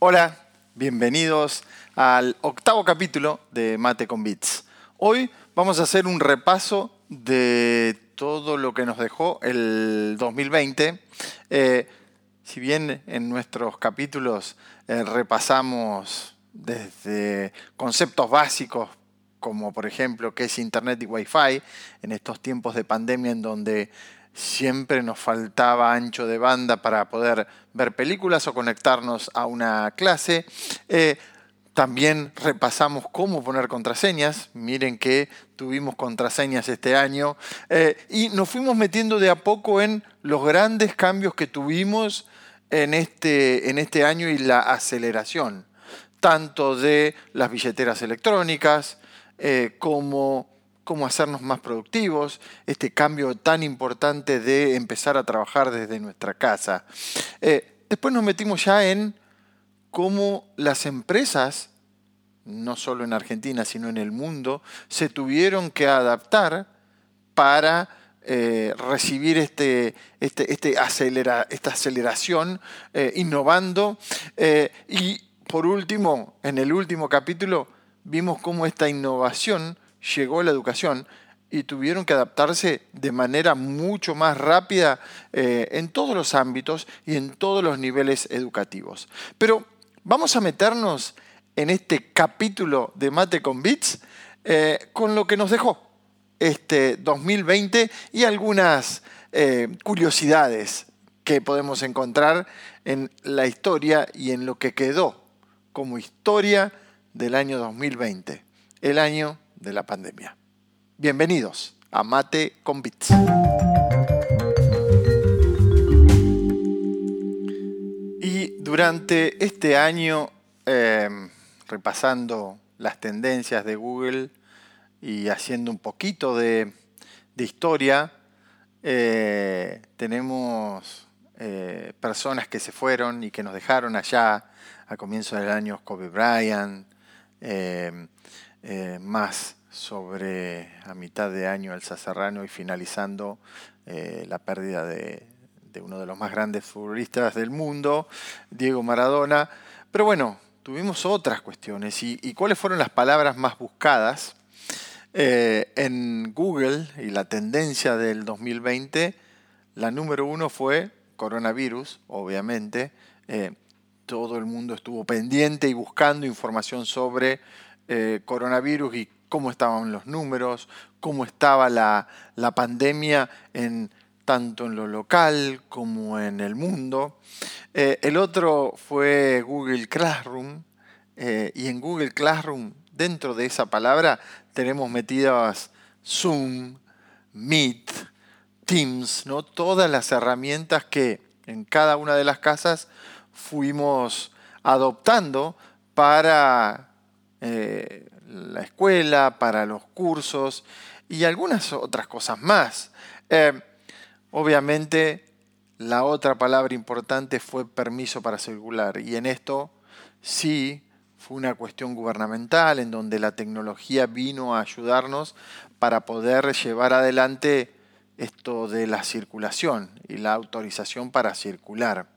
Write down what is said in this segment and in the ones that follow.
Hola, bienvenidos al octavo capítulo de Mate con Bits. Hoy vamos a hacer un repaso de todo lo que nos dejó el 2020. Eh, si bien en nuestros capítulos eh, repasamos desde conceptos básicos como por ejemplo qué es Internet y Wi-Fi en estos tiempos de pandemia en donde siempre nos faltaba ancho de banda para poder ver películas o conectarnos a una clase. Eh, también repasamos cómo poner contraseñas. Miren que tuvimos contraseñas este año. Eh, y nos fuimos metiendo de a poco en los grandes cambios que tuvimos en este, en este año y la aceleración, tanto de las billeteras electrónicas eh, como cómo hacernos más productivos, este cambio tan importante de empezar a trabajar desde nuestra casa. Eh, después nos metimos ya en cómo las empresas, no solo en Argentina, sino en el mundo, se tuvieron que adaptar para eh, recibir este, este, este acelera, esta aceleración, eh, innovando. y por último, en el último capítulo, vimos cómo esta innovación llegó la educación y tuvieron que adaptarse de manera mucho más rápida eh, en todos los ámbitos y en todos los niveles educativos. Pero vamos a meternos en este capítulo de Mate con Bits eh, con lo que nos dejó este 2020 y algunas eh, curiosidades que podemos encontrar en la historia y en lo que quedó como historia del año 2020, el año de la pandemia. Bienvenidos a Mate con Bits. Y durante este año, em, repasando las tendencias de Google y haciendo un poquito de, historia, eh, tenemos eh, personas que se fueron y que nos dejaron allá a comienzos del año, Kobe Bryant, em, eh, más sobre a mitad de año el Sacerrano y finalizando eh, la pérdida de, uno de los más grandes futbolistas del mundo, Diego Maradona. Pero bueno, tuvimos otras cuestiones. ¿Y, cuáles fueron las palabras más buscadas eh, en Google y la tendencia del 2020? La número uno fue coronavirus, obviamente. todo el mundo estuvo pendiente y buscando información sobre eh, coronavirus y cómo estaban los números, cómo estaba la, pandemia en, tanto en lo local como en el mundo. Eh, el otro fue Google Classroom eh, y en Google Classroom, dentro de esa palabra, tenemos metidas Zoom, Meet, Teams, ¿no? todas las herramientas que en cada una de las casas fuimos adoptando para eh, la escuela, para los cursos y algunas otras cosas más. Eh, obviamente, la otra palabra importante fue permiso para circular y en esto sí fue una cuestión gubernamental en donde la tecnología vino a ayudarnos para poder llevar adelante esto de la circulación y la autorización para circular.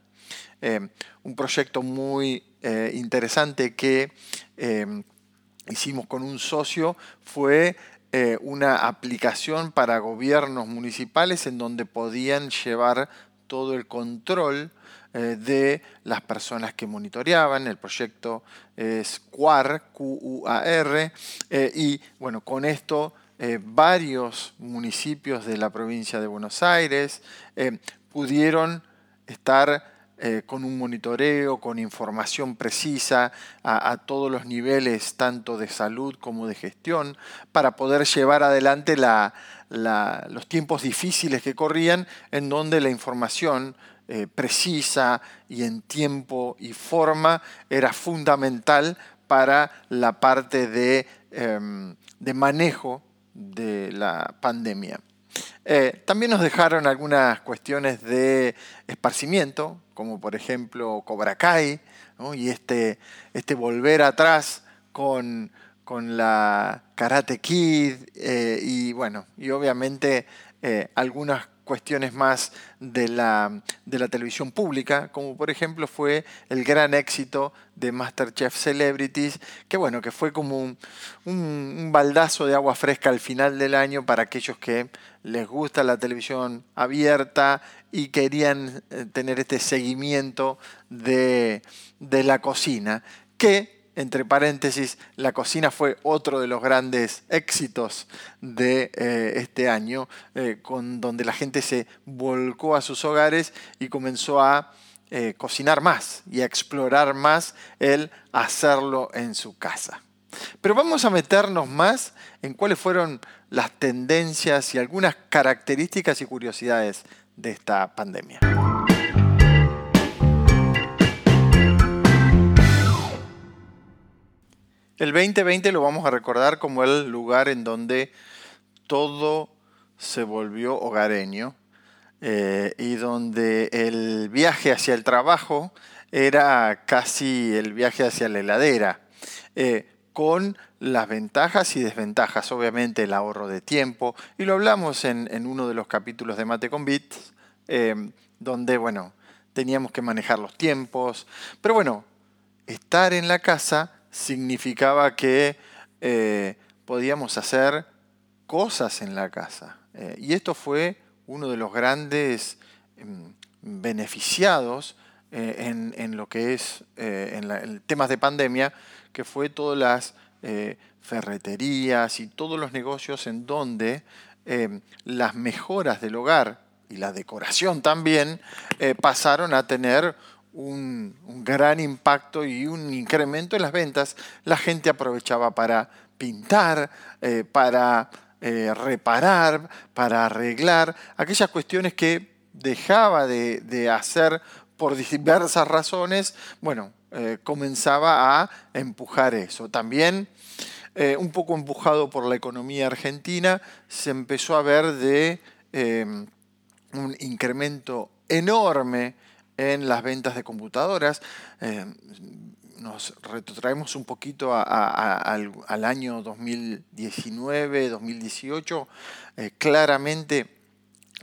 Eh, un proyecto muy interesante que hicimos con un socio fue eh, una aplicación para gobiernos municipales en donde podían llevar todo el control eh, de las personas que monitoreaban. El proyecto es QUAR, Q-U-A-R, eh, y bueno, con esto varios municipios de la provincia de Buenos Aires pudieron estar eh, con un monitoreo, con información precisa a, todos los niveles, tanto de salud como de gestión, para poder llevar adelante los tiempos difíciles que corrían, en donde la información eh, precisa y en tiempo y forma era fundamental para la parte de, em, de manejo de la pandemia. Eh, también nos dejaron algunas cuestiones de esparcimiento, como por ejemplo Cobra Kai, y este, este volver atrás con, la Karate Kid, eh, y bueno, y obviamente eh, algunas cuestiones más de la, de la televisión pública, como por ejemplo fue el gran éxito de Masterchef Celebrities, que bueno, que fue como un, un, baldazo de agua fresca al final del año para aquellos que les gusta la televisión abierta y querían eh, tener este seguimiento de, de la cocina, que entre paréntesis, la cocina fue otro de los grandes éxitos de eh, este año, eh, con, donde la gente se volcó a sus hogares y comenzó a eh, cocinar más y a explorar más el hacerlo en su casa. Pero vamos a meternos más en cuáles fueron las tendencias y algunas características y curiosidades de esta pandemia. El 2020 lo vamos a recordar como el lugar en donde todo se volvió hogareño eh, y donde el viaje hacia el trabajo era casi el viaje hacia la heladera, eh, con las ventajas y desventajas, obviamente el ahorro de tiempo, y lo hablamos en, uno de los capítulos de Mate con Bits, eh, donde, bueno, teníamos que manejar los tiempos, pero bueno, estar en la casa significaba que eh, podíamos hacer cosas en la casa. Eh, y esto fue uno de los grandes em, beneficiados eh, en, lo que es en, temas de pandemia, que fue todas las ferreterías y todos los negocios en donde em, las mejoras del hogar y la decoración también pasaron a tener un, gran impacto y un incremento en las ventas, la gente aprovechaba para pintar, eh, para eh, reparar, para arreglar, aquellas cuestiones que dejaba de, hacer por diversas razones, bueno, eh, comenzaba a empujar eso. También, un poco empujado por la economía argentina, se empezó a ver de un incremento enorme en las ventas de computadoras. Eh, nos retrotraemos un poquito al, año 2019, 2018. Eh, claramente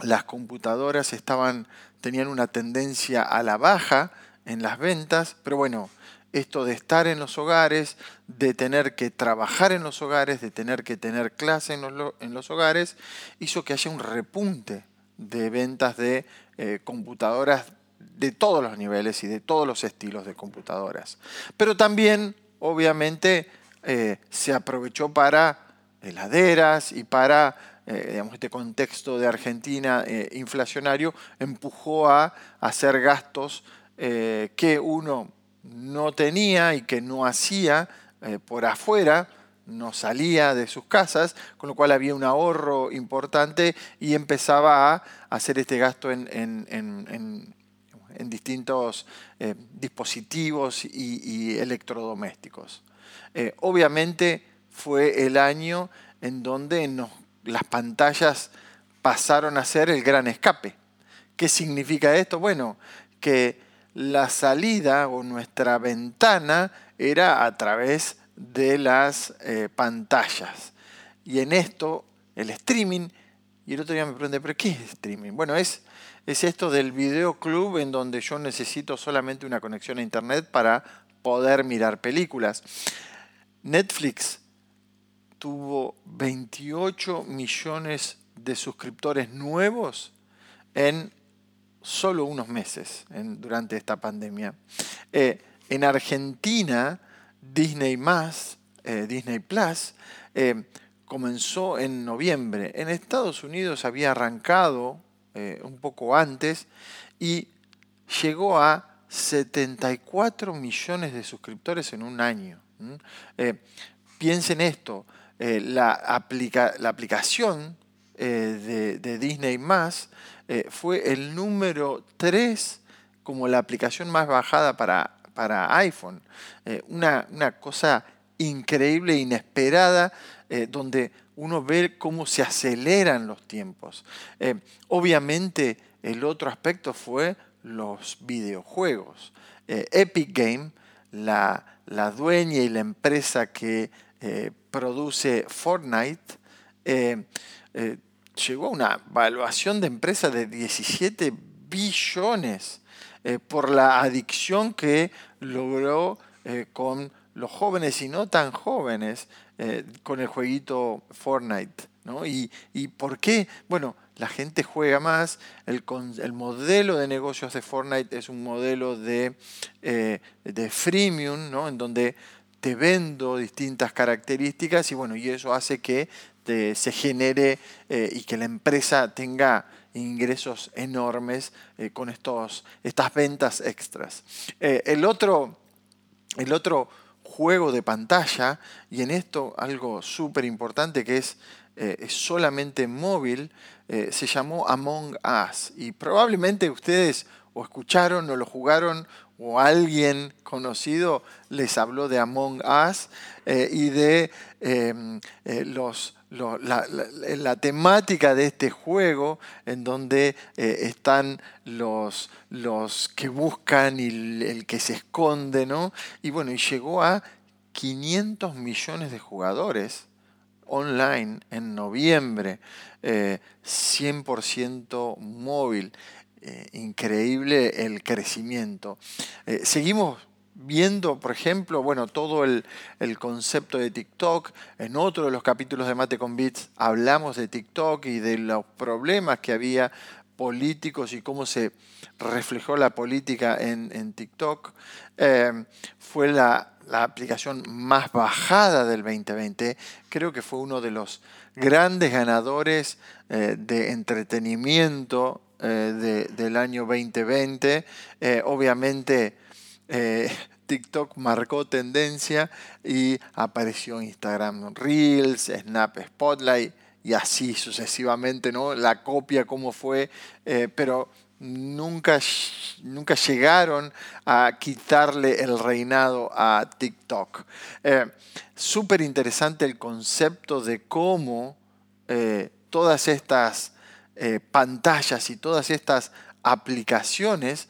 las computadoras estaban, tenían una tendencia a la baja en las ventas, pero bueno, esto de estar en los hogares, de tener que trabajar en los hogares, de tener que tener clase en los, en los hogares, hizo que haya un repunte de ventas de eh, computadoras de todos los niveles y de todos los estilos de computadoras. Pero también, obviamente, eh, se aprovechó para heladeras y para, eh, digamos, este contexto de Argentina eh, inflacionario, empujó a hacer gastos que uno no tenía y que no hacía por afuera, no salía de sus casas, con lo cual había un ahorro importante y empezaba a hacer este gasto en en distintos eh, dispositivos y, electrodomésticos. Eh, obviamente fue el año en donde las pantallas pasaron a ser el gran escape. ¿Qué significa esto? Bueno, que la salida o nuestra ventana era a través de las eh, pantallas. Y en esto, el streaming, y el otro día me pregunté, ¿pero qué es streaming? Bueno, es es esto del videoclub en donde yo necesito solamente una conexión a internet para poder mirar películas. Netflix tuvo 28 millones de suscriptores nuevos en solo unos meses durante esta pandemia. Eh, en Argentina, Disney eh, Disney Plus, eh, comenzó en noviembre. En Estados Unidos había arrancado eh, un poco antes, y llegó a 74 millones de suscriptores en un año. Eh, piensen esto, eh, la, aplica, la, aplicación de, Disney más fue el número 3 como la aplicación más bajada para, para iPhone. Una, una, cosa increíble, inesperada, donde uno ve cómo se aceleran los tiempos. Eh, obviamente el otro aspecto fue los videojuegos. Eh, Epic Game, la, dueña y la empresa que eh, produce Fortnite, llegó a una valuación de empresa de 17 billones por la adicción que logró con los jóvenes y no tan jóvenes con el jueguito Fortnite. ¿Y, por qué? Bueno, la gente juega más, el, el, modelo de negocios de Fortnite es un modelo de, eh, de freemium, ¿no? en donde te vendo distintas características y bueno, y eso hace que se genere eh, y que la empresa tenga ingresos enormes eh, con estos, estas ventas extras. el, otro, el otro juego de pantalla, y en esto algo súper importante que es eh, es solamente móvil, eh, se llamó Among Us. Y probablemente ustedes o escucharon o lo jugaron o alguien conocido les habló de Among Us eh, y de em, la, temática de este juego en donde están los, los que buscan y el, que se esconde, ¿no? Y bueno, y llegó a 500 millones de jugadores online en noviembre, 100% eh, móvil. Eh, increíble el crecimiento. Eh, seguimos viendo, por ejemplo, bueno, todo el, concepto de TikTok. En otro de los capítulos de Mate con Bits hablamos de TikTok y de los problemas que había políticos y cómo se reflejó la política en, TikTok. fue la la aplicación más bajada del 2020. Creo que fue uno de los grandes ganadores eh, de entretenimiento eh, del año 2020. Eh, TikTok marcó tendencia y apareció Instagram Reels, Snap Spotlight y así sucesivamente, ¿no? La copia cómo fue, pero nunca, nunca llegaron a quitarle el reinado a TikTok. Eh, Súper interesante el concepto de cómo eh, todas estas eh, pantallas y todas estas aplicaciones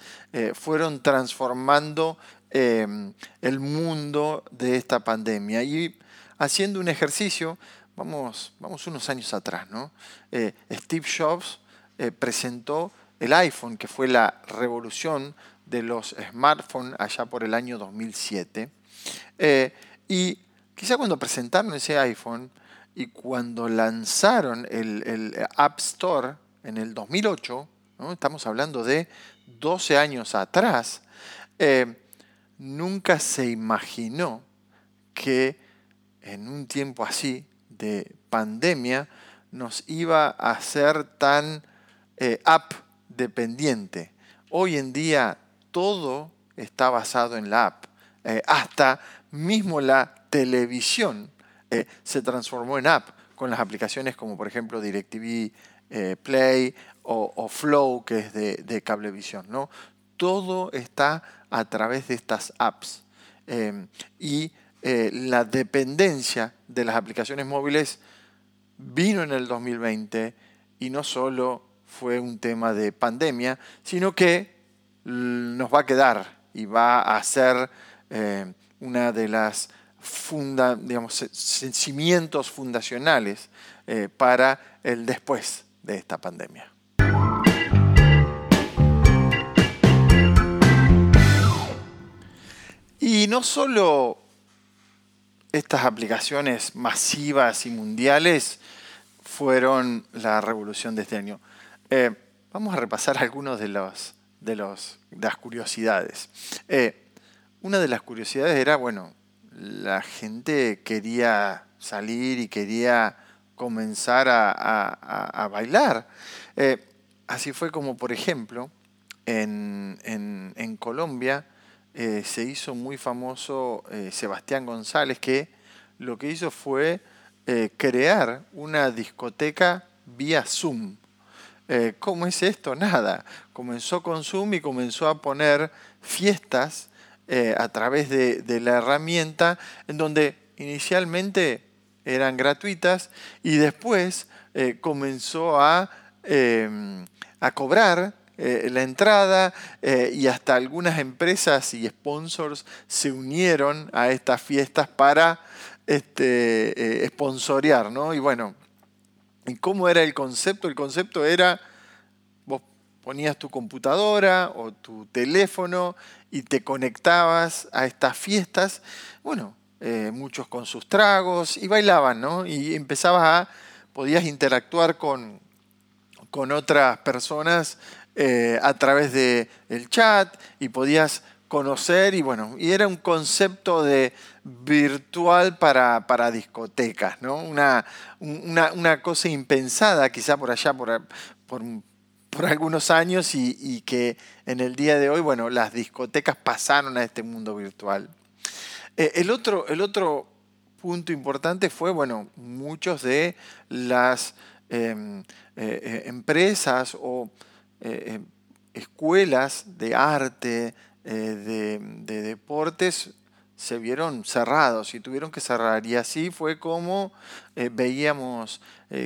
fueron transformando el mundo de esta pandemia. Y haciendo un ejercicio, vamos, vamos unos años atrás, ¿no? Steve Jobs presentó el iPhone, que fue la revolución de los smartphones allá por el año 2007. Eh, y quizá cuando presentaron ese iPhone y cuando lanzaron el, App Store en el 2008, estamos hablando de 12 años atrás, eh, nunca se imaginó que en un tiempo así de pandemia nos iba a ser tan eh, app dependiente. Hoy en día todo está basado en la app. Eh, hasta mismo la televisión se transformó en app con las aplicaciones como por ejemplo DirecTV Play o, Flow, que es de, cablevisión. ¿no? Todo está a través de estas apps. y la dependencia de las aplicaciones móviles vino en el 2020 y no solo fue un tema de pandemia, sino que nos va a quedar y va a ser eh, una de las digamos, cimientos fundacionales eh, para el después de esta pandemia. Y no solo estas aplicaciones masivas y mundiales fueron la revolución de este año. Eh, vamos a repasar algunos de, los, de, los, las curiosidades. Eh, una de las curiosidades era, bueno, la gente quería salir y quería comenzar a, bailar. Eh, así fue como, por ejemplo, en, en, Colombia se hizo muy famoso Sebastián González, que lo que hizo fue crear una discoteca vía Zoom. Eh, ¿Cómo es esto? Nada. Comenzó con Zoom y comenzó a poner fiestas eh, a través de, la herramienta en donde inicialmente eran gratuitas y después eh, comenzó a, em, a cobrar la entrada y hasta algunas empresas y sponsors se unieron a estas fiestas para este, sponsorear, ¿no? Y bueno, ¿Y cómo era el concepto? El concepto era, vos ponías tu computadora o tu teléfono y te conectabas a estas fiestas, bueno, eh, muchos con sus tragos y bailaban, ¿no? Y empezabas a, podías interactuar con, con otras personas eh, a través del el chat y podías conocer y bueno, y era un concepto de virtual para, para discotecas, ¿no? Una, una, cosa impensada quizá por allá, por, por, por algunos años y, que en el día de hoy, bueno, las discotecas pasaron a este mundo virtual. Eh, el, otro, el otro punto importante fue, bueno, muchos de las em, eh, empresas o escuelas de arte, de, de, deportes, se vieron cerrados y tuvieron que cerrar. Y así fue como veíamos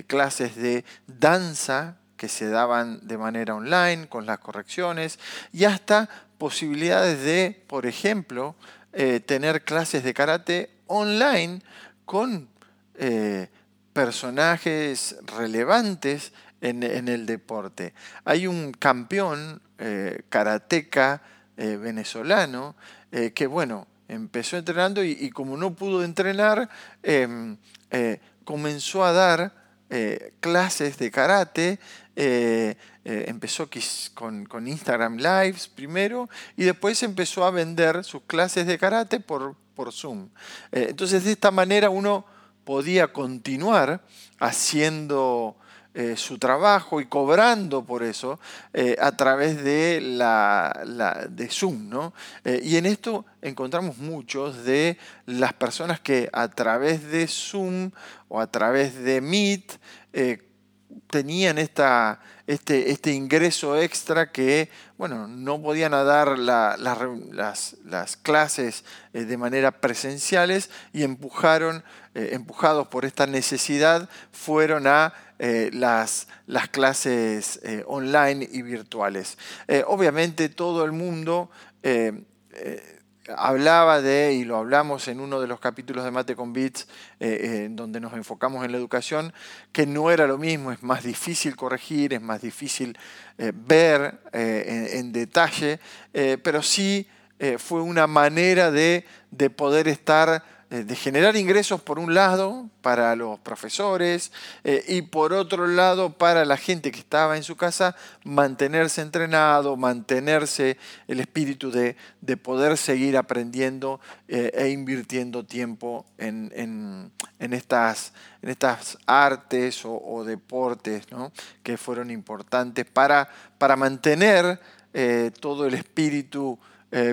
clases de danza que se daban de manera online con las correcciones y hasta posibilidades de, por ejemplo, eh, tener clases de karate online con eh, personajes relevantes en, el deporte. Hay un campeón eh, karateca venezolano que, bueno, empezó entrenando y, como no pudo entrenar, em, comenzó a dar clases de karate eh, eh, empezó con, Instagram Lives primero y después empezó a vender sus clases de karate por, por Zoom. Eh, entonces de esta manera uno podía continuar haciendo su trabajo y cobrando por eso a través de, la, de Zoom. ¿no? y en esto encontramos muchos de las personas que a través de Zoom o a través de Meet tenían esta, este, este ingreso extra que, bueno, no podían dar las, clases eh, de manera presenciales y empujaron, eh, empujados por esta necesidad, fueron a eh, las, las, clases online y virtuales. obviamente todo el mundo hablaba de, y lo hablamos en uno de los capítulos de Mate con Bits, eh, donde nos enfocamos en la educación, que no era lo mismo, es más difícil corregir, es más difícil eh, ver eh, en, detalle, pero sí fue una manera de, de poder estar eh, de generar ingresos por un lado para los profesores eh, y por otro lado para la gente que estaba en su casa mantenerse entrenado, mantenerse el espíritu de, poder seguir aprendiendo eh, e invirtiendo tiempo en, estas, en estas, artes o, deportes que fueron importantes para, para mantener todo el espíritu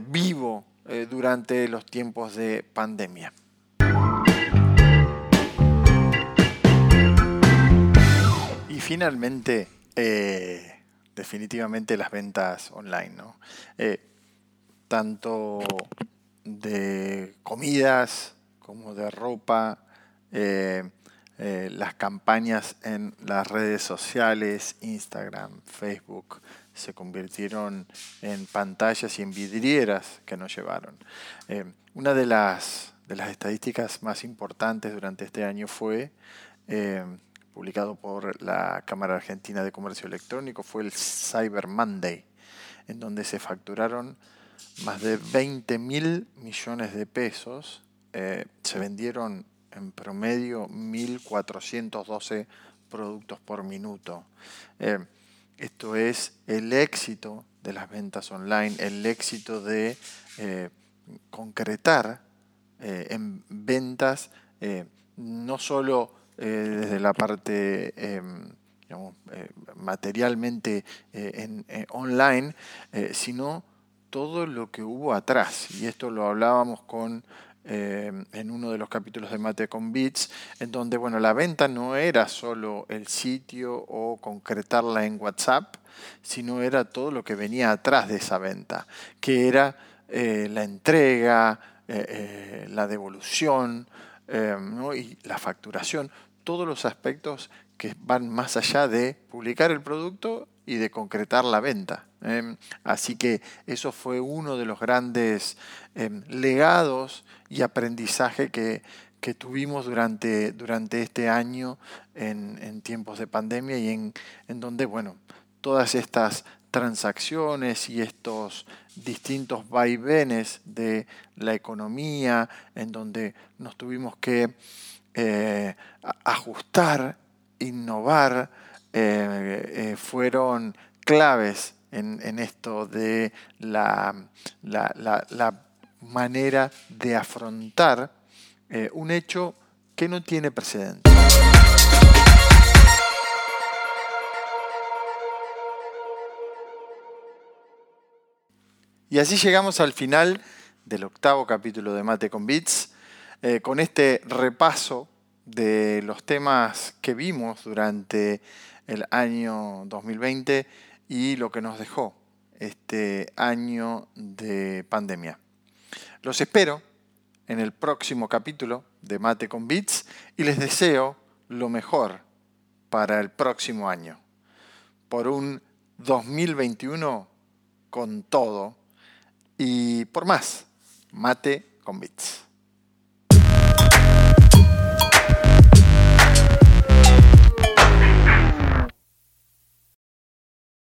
vivo durante los tiempos de pandemia. Finalmente, eh, definitivamente las ventas online, ¿no? Eh, tanto de comidas como de ropa, eh, las campañas en las redes sociales, Instagram, Facebook, se convirtieron en pantallas y en vidrieras que nos llevaron. una de las, de las estadísticas más importantes durante este año fue publicado por la Cámara Argentina de Comercio Electrónico, fue el Cyber Monday, en donde se facturaron más de 20 mil millones de pesos, eh, se vendieron en promedio 1.412 productos por minuto. Eh, esto es el éxito de las ventas online, el éxito de eh, concretar en ventas no solo eh, desde la parte em, eh, materialmente eh, en, online, sino todo lo que hubo atrás. Y esto lo hablábamos con em, en uno de los capítulos de Mate con Bits, en donde bueno, la venta no era solo el sitio o concretarla en WhatsApp, sino era todo lo que venía atrás de esa venta, que era la entrega, la devolución em, y la facturación, todos los aspectos que van más allá de publicar el producto y de concretar la venta. Em, así que eso fue uno de los grandes em, legados y aprendizaje que, que tuvimos durante, durante este año en, tiempos de pandemia y en, en donde, bueno, todas estas transacciones y estos distintos vaivenes de la economía, en donde nos tuvimos que eh, ajustar, innovar, eh, eh, fueron claves en, esto de la, manera de afrontar un hecho que no tiene precedentes. Y así llegamos al final del octavo capítulo de Mate con Bits, eh, con este repaso de los temas que vimos durante el año 2020 y lo que nos dejó este año de pandemia. Los espero en el próximo capítulo de Mate con Bits y les deseo lo mejor para el próximo año. Por un 2021 con todo y por más, mate con bits.